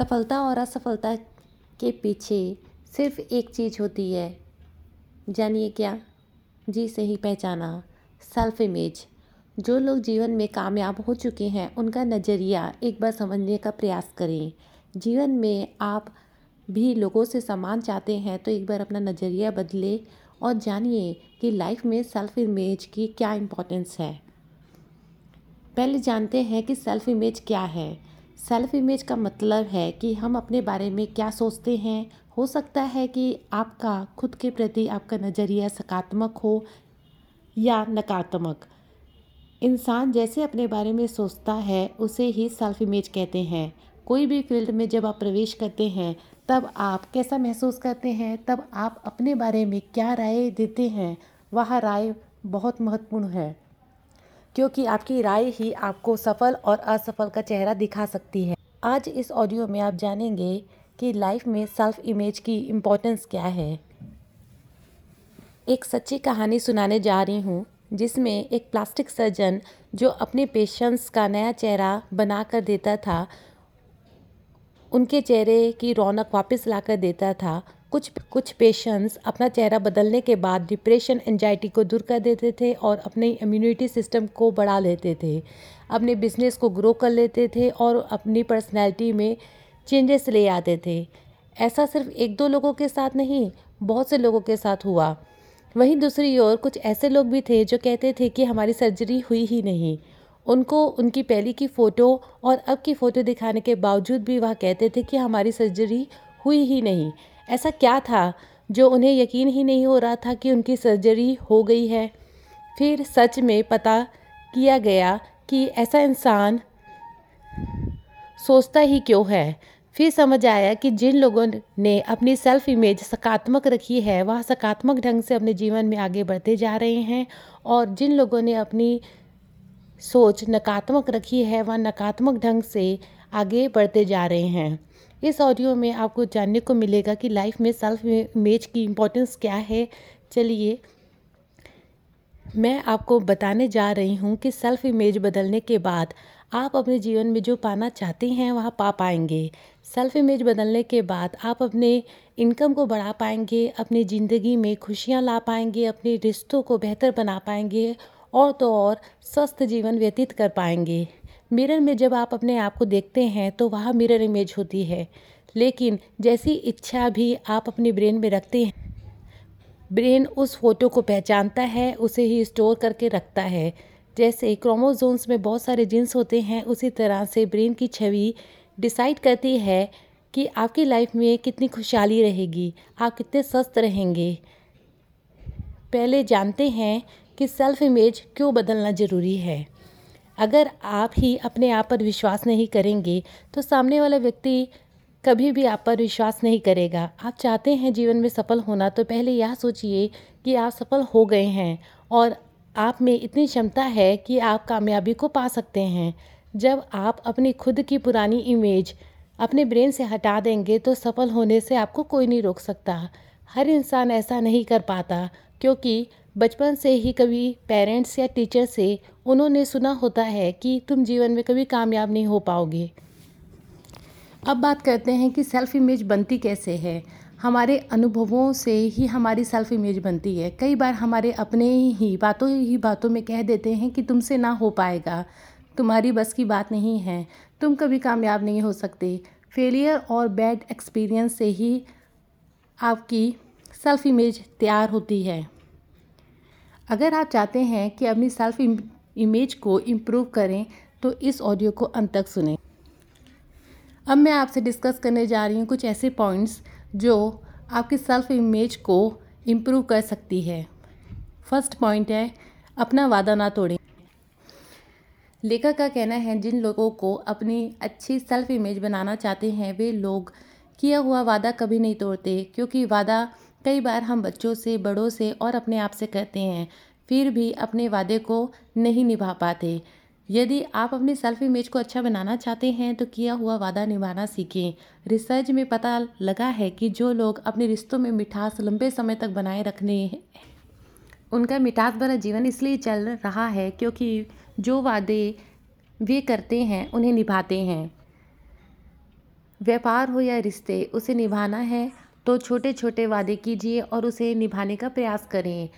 सफलता और असफलता के पीछे सिर्फ़ एक चीज़ होती है। जानिए क्या? जी सही पहचाना। Self image. जो लोग जीवन में कामयाब हो चुके हैं, उनका नज़रिया एक बार समझने का प्रयास करें। जीवन में आप भी लोगों से सम्मान चाहते हैं तो एक बार अपना नज़रिया बदले और जानिए कि लाइफ में सेल्फ इमेज की क्या इम्पोर्टेंस है। पहले जानते हैं कि सेल्फ इमेज क्या है। सेल्फ इमेज का मतलब है कि हम अपने बारे में क्या सोचते हैं। हो सकता है कि आपका, खुद के प्रति आपका नज़रिया सकारात्मक हो या नकारात्मक। इंसान जैसे अपने बारे में सोचता है, उसे ही सेल्फ इमेज कहते हैं। कोई भी फ़ील्ड में जब आप प्रवेश करते हैं, तब आप कैसा महसूस करते हैं? तब आप अपने बारे में क्या राय देते हैं? वह राय बहुत महत्वपूर्ण है। क्योंकि आपकी राय ही आपको सफल और असफल का चेहरा दिखा सकती है। आज इस ऑडियो में आप जानेंगे कि लाइफ में सेल्फ इमेज की इम्पोर्टेंस क्या है। एक सच्ची कहानी सुनाने जा रही हूँ, जिसमें एक प्लास्टिक सर्जन जो अपने पेशेंट्स का नया चेहरा बना कर देता था, उनके चेहरे की रौनक वापस ला कर देता था कुछ कुछ पेशेंट्स अपना चेहरा बदलने के बाद डिप्रेशन एंजाइटी को दूर कर देते थे और अपने इम्यूनिटी सिस्टम को बढ़ा लेते थे। अपने बिज़नेस को ग्रो कर लेते थे और अपनी पर्सनैलिटी में चेंजेस ले आते थे। ऐसा सिर्फ़ एक दो लोगों के साथ नहीं, बहुत से लोगों के साथ हुआ। वहीं दूसरी ओर कुछ ऐसे लोग भी थे जो कहते थे कि हमारी सर्जरी हुई ही नहीं। उनको, उनकी पहली की फ़ोटो और अब की फ़ोटो दिखाने के बावजूद भी वह कहते थे कि हमारी सर्जरी हुई ही नहीं। ऐसा क्या था जो उन्हें यकीन ही नहीं हो रहा था कि उनकी सर्जरी हो गई है? फिर सच में पता किया गया कि ऐसा इंसान सोचता ही क्यों है? फिर समझ आया कि जिन लोगों ने अपनी सेल्फ इमेज सकारात्मक रखी है, वह सकारात्मक ढंग से अपने जीवन में आगे बढ़ते जा रहे हैं और जिन लोगों ने अपनी सोच नकारात्मक रखी है, वह नकारात्मक ढंग से आगे बढ़ते जा रहे हैं। इस ऑडियो में आपको जानने को मिलेगा कि लाइफ में सेल्फ इमेज की इम्पोर्टेंस क्या है। चलिए, मैं आपको बताने जा रही हूँ कि सेल्फ इमेज बदलने के बाद आप अपने जीवन में जो पाना चाहते हैं, वह पा पाएँगे। सेल्फ इमेज बदलने के बाद आप अपने इनकम को बढ़ा पाएँगे, अपनी ज़िंदगी में खुशियाँ ला पाएँगे, अपने रिश्तों को बेहतर बना पाएँगे और तो और स्वस्थ जीवन व्यतीत कर पाएँगे। मिरर में जब आप अपने आप को देखते हैं तो वह मिरर इमेज होती है। लेकिन जैसी इच्छा भी आप अपने ब्रेन में रखते हैं, ब्रेन उस फ़ोटो को पहचानता है, उसे ही स्टोर करके रखता है। जैसे क्रोमोजोन्स में बहुत सारे जीन्स होते हैं, उसी तरह से ब्रेन की छवि डिसाइड करती है कि आपकी लाइफ में कितनी खुशहाली रहेगी, आप कितने स्वस्थ रहेंगे। पहले जानते हैं कि सेल्फ इमेज क्यों बदलना ज़रूरी है। अगर आप ही अपने आप पर विश्वास नहीं करेंगे तो सामने वाला व्यक्ति कभी भी आप पर विश्वास नहीं करेगा। आप चाहते हैं जीवन में सफल होना तो पहले यह सोचिए कि आप सफल हो गए हैं और आप में इतनी क्षमता है कि आप कामयाबी को पा सकते हैं। जब आप अपनी खुद की पुरानी इमेज अपने ब्रेन से हटा देंगे तो सफल होने से आपको कोई नहीं रोक सकता। हर इंसान ऐसा नहीं कर पाता, क्योंकि बचपन से ही कभी पेरेंट्स या टीचर से उन्होंने सुना होता है कि तुम जीवन में कभी कामयाब नहीं हो पाओगे। अब बात करते हैं कि सेल्फ इमेज बनती कैसे है। हमारे अनुभवों से ही हमारी सेल्फ इमेज बनती है। कई बार हमारे अपने ही बातों ही बातों में कह देते हैं कि तुमसे ना हो पाएगा। तुम्हारी बस की बात नहीं है। तुम कभी कामयाब नहीं हो सकते। फेलियर और बैड एक्सपीरियंस से ही आपकी सेल्फ इमेज तैयार होती है। अगर आप चाहते हैं कि अपनी सेल्फ इमेज को इम्प्रूव करें तो इस ऑडियो को अंत तक सुने। अब मैं आपसे डिस्कस करने जा रही हूँ कुछ ऐसे पॉइंट्स जो आपकी सेल्फ इमेज को इम्प्रूव कर सकती है। फ़र्स्ट पॉइंट है, अपना वादा ना तोड़ें। लेखक का कहना है, जिन लोगों को अपनी अच्छी सेल्फ इमेज बनाना चाहते हैं, वे लोग किया हुआ वादा कभी नहीं तोड़ते, क्योंकि वादा कई बार हम बच्चों से, बड़ों से और अपने आप से करते हैं। फिर भी अपने वादे को नहीं निभा पाते। यदि आप अपनी सेल्फ इमेज को अच्छा बनाना चाहते हैं तो किया हुआ वादा निभाना सीखें। रिसर्च में पता लगा है कि जो लोग अपने रिश्तों में मिठास लंबे समय तक बनाए रखने उनका मिठास भरा जीवन इसलिए चल रहा है क्योंकि जो वादे वे करते हैं, उन्हें निभाते हैं। व्यापार हो या रिश्ते, उसे निभाना है तो छोटे छोटे वादे कीजिए और उसे निभाने का प्रयास करें।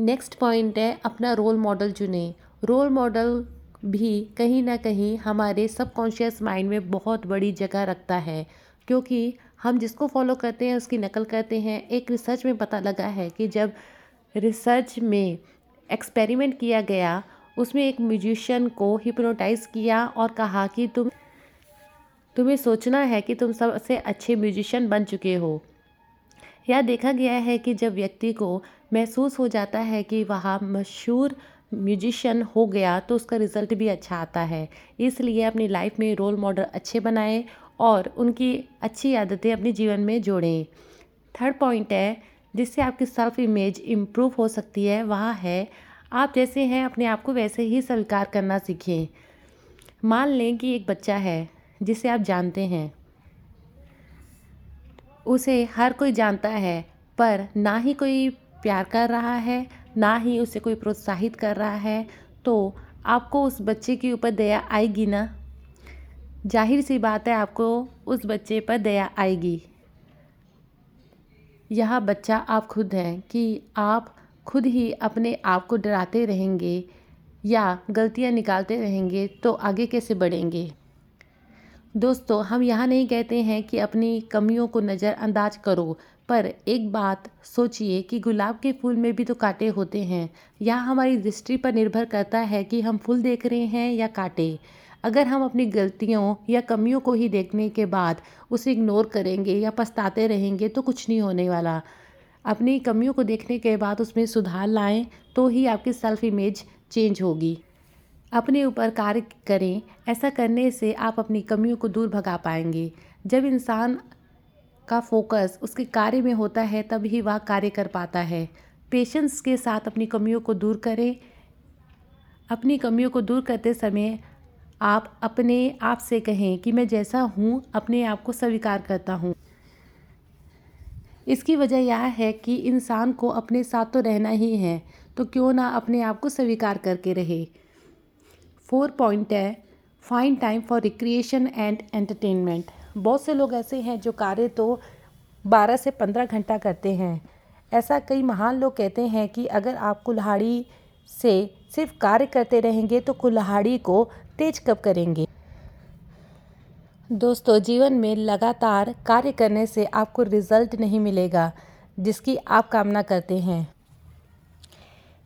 नेक्स्ट पॉइंट है, अपना रोल मॉडल चुनें। रोल मॉडल भी कहीं ना कहीं हमारे सबकॉन्शियस माइंड में बहुत बड़ी जगह रखता है, क्योंकि हम जिसको फॉलो करते हैं, उसकी नकल करते हैं। एक रिसर्च में पता लगा है कि जब रिसर्च में एक्सपेरिमेंट किया गया, उसमें एक म्यूजिशियन को हिप्नोटाइज किया और कहा कि तुम, तुम्हें सोचना है कि तुम सबसे अच्छे म्यूजिशियन बन चुके हो। यह देखा गया है कि जब व्यक्ति को महसूस हो जाता है कि वह मशहूर म्यूजिशियन हो गया तो उसका रिज़ल्ट भी अच्छा आता है। इसलिए अपनी लाइफ में रोल मॉडल अच्छे बनाएँ और उनकी अच्छी आदतें अपने जीवन में जोड़ें। थर्ड पॉइंट है, जिससे आपकी सेल्फ इमेज इम्प्रूव हो सकती है, वह है, आप जैसे हैं, अपने आप को वैसे ही स्वीकार करना सीखें। मान लें कि एक बच्चा है, जिसे आप जानते हैं। उसे हर कोई जानता है, पर ना ही कोई प्यार कर रहा है, ना ही उसे कोई प्रोत्साहित कर रहा है तो आपको उस बच्चे के ऊपर दया आएगी ना? ज़ाहिर सी बात है, आपको उस बच्चे पर दया आएगी। यह बच्चा आप खुद हैं कि आप खुद ही अपने आप को डराते रहेंगे या गलतियाँ निकालते रहेंगे तो आगे कैसे बढ़ेंगे? दोस्तों, हम यहाँ नहीं कहते हैं कि अपनी कमियों को नज़रअंदाज करो पर एक बात सोचिए कि गुलाब के फूल में भी तो कांटे होते हैं यह हमारी दृष्टि पर निर्भर करता है कि हम फूल देख रहे हैं या कांटे। अगर हम अपनी गलतियों या कमियों को ही देखने के बाद उसे इग्नोर करेंगे या पछताते रहेंगे तो कुछ नहीं होने वाला। अपनी कमियों को देखने के बाद उसमें सुधार लाएँ तो ही आपकी सेल्फ इमेज चेंज होगी। अपने ऊपर कार्य करें, ऐसा करने से आप अपनी कमियों को दूर भगा पाएँगे। जब इंसान का फोकस उसके कार्य में होता है ही वह कार्य कर पाता है। पेशेंस के साथ अपनी कमियों को दूर करें। अपनी कमियों को दूर करते समय आप अपने आप से कहें कि मैं जैसा हूँ, अपने आप को स्वीकार करता हूँ। इसकी वजह यह है कि इंसान को अपने साथ तो रहना ही है तो क्यों ना अपने आप को स्वीकार करके रहे। फोर पॉइंट है find time for recreation and entertainment बहुत से लोग ऐसे हैं जो कार्य तो 12 से 15 घंटा करते हैं। ऐसा कई महान लोग कहते हैं कि अगर आप कुल्हाड़ी से सिर्फ़ कार्य करते रहेंगे तो कुल्हाड़ी को तेज कब करेंगे? दोस्तों, जीवन में लगातार कार्य करने से आपको रिज़ल्ट नहीं मिलेगा, जिसकी आप कामना करते हैं।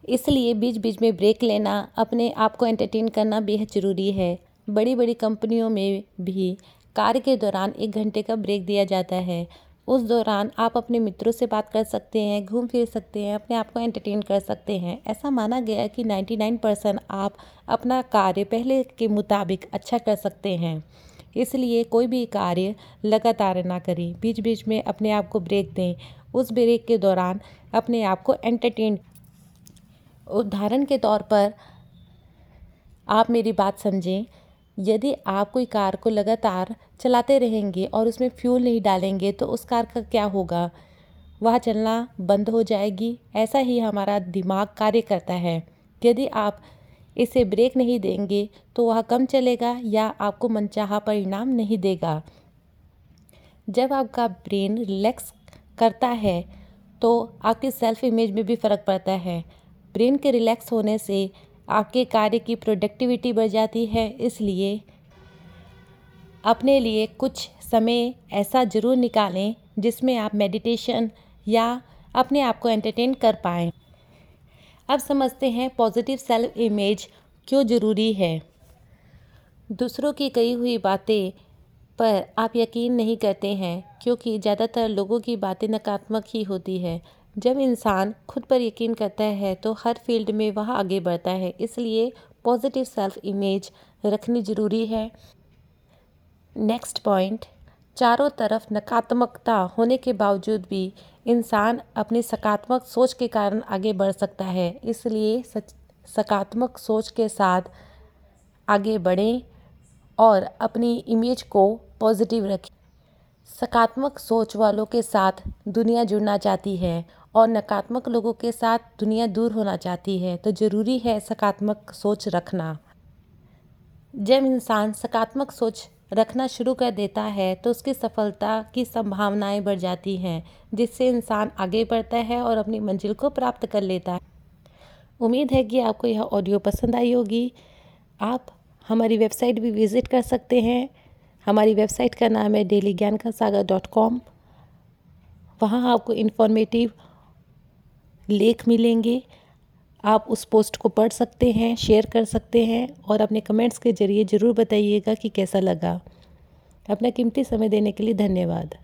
इसलिए बीच बीच में ब्रेक लेना, अपने आप को एंटरटेन करना बेहद ज़रूरी है। बड़ी बड़ी कंपनियों में भी कार्य के दौरान एक घंटे का ब्रेक दिया जाता है। उस दौरान आप अपने मित्रों से बात कर सकते हैं, घूम फिर सकते हैं, अपने आप को एंटरटेन कर सकते हैं। ऐसा माना गया है कि 99 परसेंट आप अपना कार्य पहले के मुताबिक अच्छा कर सकते हैं। इसलिए कोई भी कार्य लगातार ना करें। बीच बीच में अपने आप को ब्रेक दें। उस ब्रेक के दौरान अपने आप को एंटरटेन उदाहरण के तौर पर आप मेरी बात समझें। यदि आप कोई कार को लगातार चलाते रहेंगे और उसमें फ्यूल नहीं डालेंगे तो उस कार का क्या होगा? वह चलना बंद हो जाएगी। ऐसा ही हमारा दिमाग कार्य करता है। यदि आप इसे ब्रेक नहीं देंगे तो वह कम चलेगा या आपको मनचाहा परिणाम नहीं देगा। जब आपका ब्रेन रिलैक्स करता है तो आपकी सेल्फ इमेज में भी फ़र्क पड़ता है। ब्रेन के रिलैक्स होने से आपके कार्य की प्रोडक्टिविटी बढ़ जाती है, इसलिए अपने लिए कुछ समय ऐसा ज़रूर निकालें जिसमें आप मेडिटेशन या अपने आप को एंटरटेन कर पाएँ। अब समझते हैं पॉजिटिव सेल्फ इमेज क्यों ज़रूरी है। दूसरों की कही हुई बातें पर आप यकीन नहीं करते हैं, क्योंकि ज़्यादातर लोगों की बातें नकारात्मक ही होती है। जब इंसान खुद पर यकीन करता है तो हर फ़ील्ड में वह आगे बढ़ता है। इसलिए पॉजिटिव सेल्फ इमेज रखनी ज़रूरी है। नेक्स्ट पॉइंट, चारों तरफ़ नकारात्मकता होने के बावजूद भी इंसान अपनी सकारात्मक सोच के कारण आगे बढ़ सकता है। इसलिए सकारात्मक सोच के साथ आगे बढ़ें और अपनी इमेज को पॉजिटिव रखें। सकारात्मक सोच वालों के साथ दुनिया जुड़ना चाहती है और नकारात्मक लोगों के साथ दुनिया दूर होना चाहती है तो ज़रूरी है सकारात्मक सोच रखना। जब इंसान सकारात्मक सोच रखना शुरू कर देता है तो उसकी सफलता की संभावनाएँ बढ़ जाती हैं, जिससे इंसान आगे बढ़ता है और अपनी मंजिल को प्राप्त कर लेता है। उम्मीद है कि आपको यह ऑडियो पसंद आई होगी। आप हमारी वेबसाइट भी विज़िट कर सकते हैं। हमारी वेबसाइट का नाम है डेली ज्ञान का सागर डॉट कॉम। वहाँ आपको इन्फॉर्मेटिव लेख मिलेंगे। आप उस पोस्ट को पढ़ सकते हैं, शेयर कर सकते हैं और अपने कमेंट्स के ज़रिए ज़रूर बताइएगा कि कैसा लगा। अपना कीमती समय देने के लिए धन्यवाद।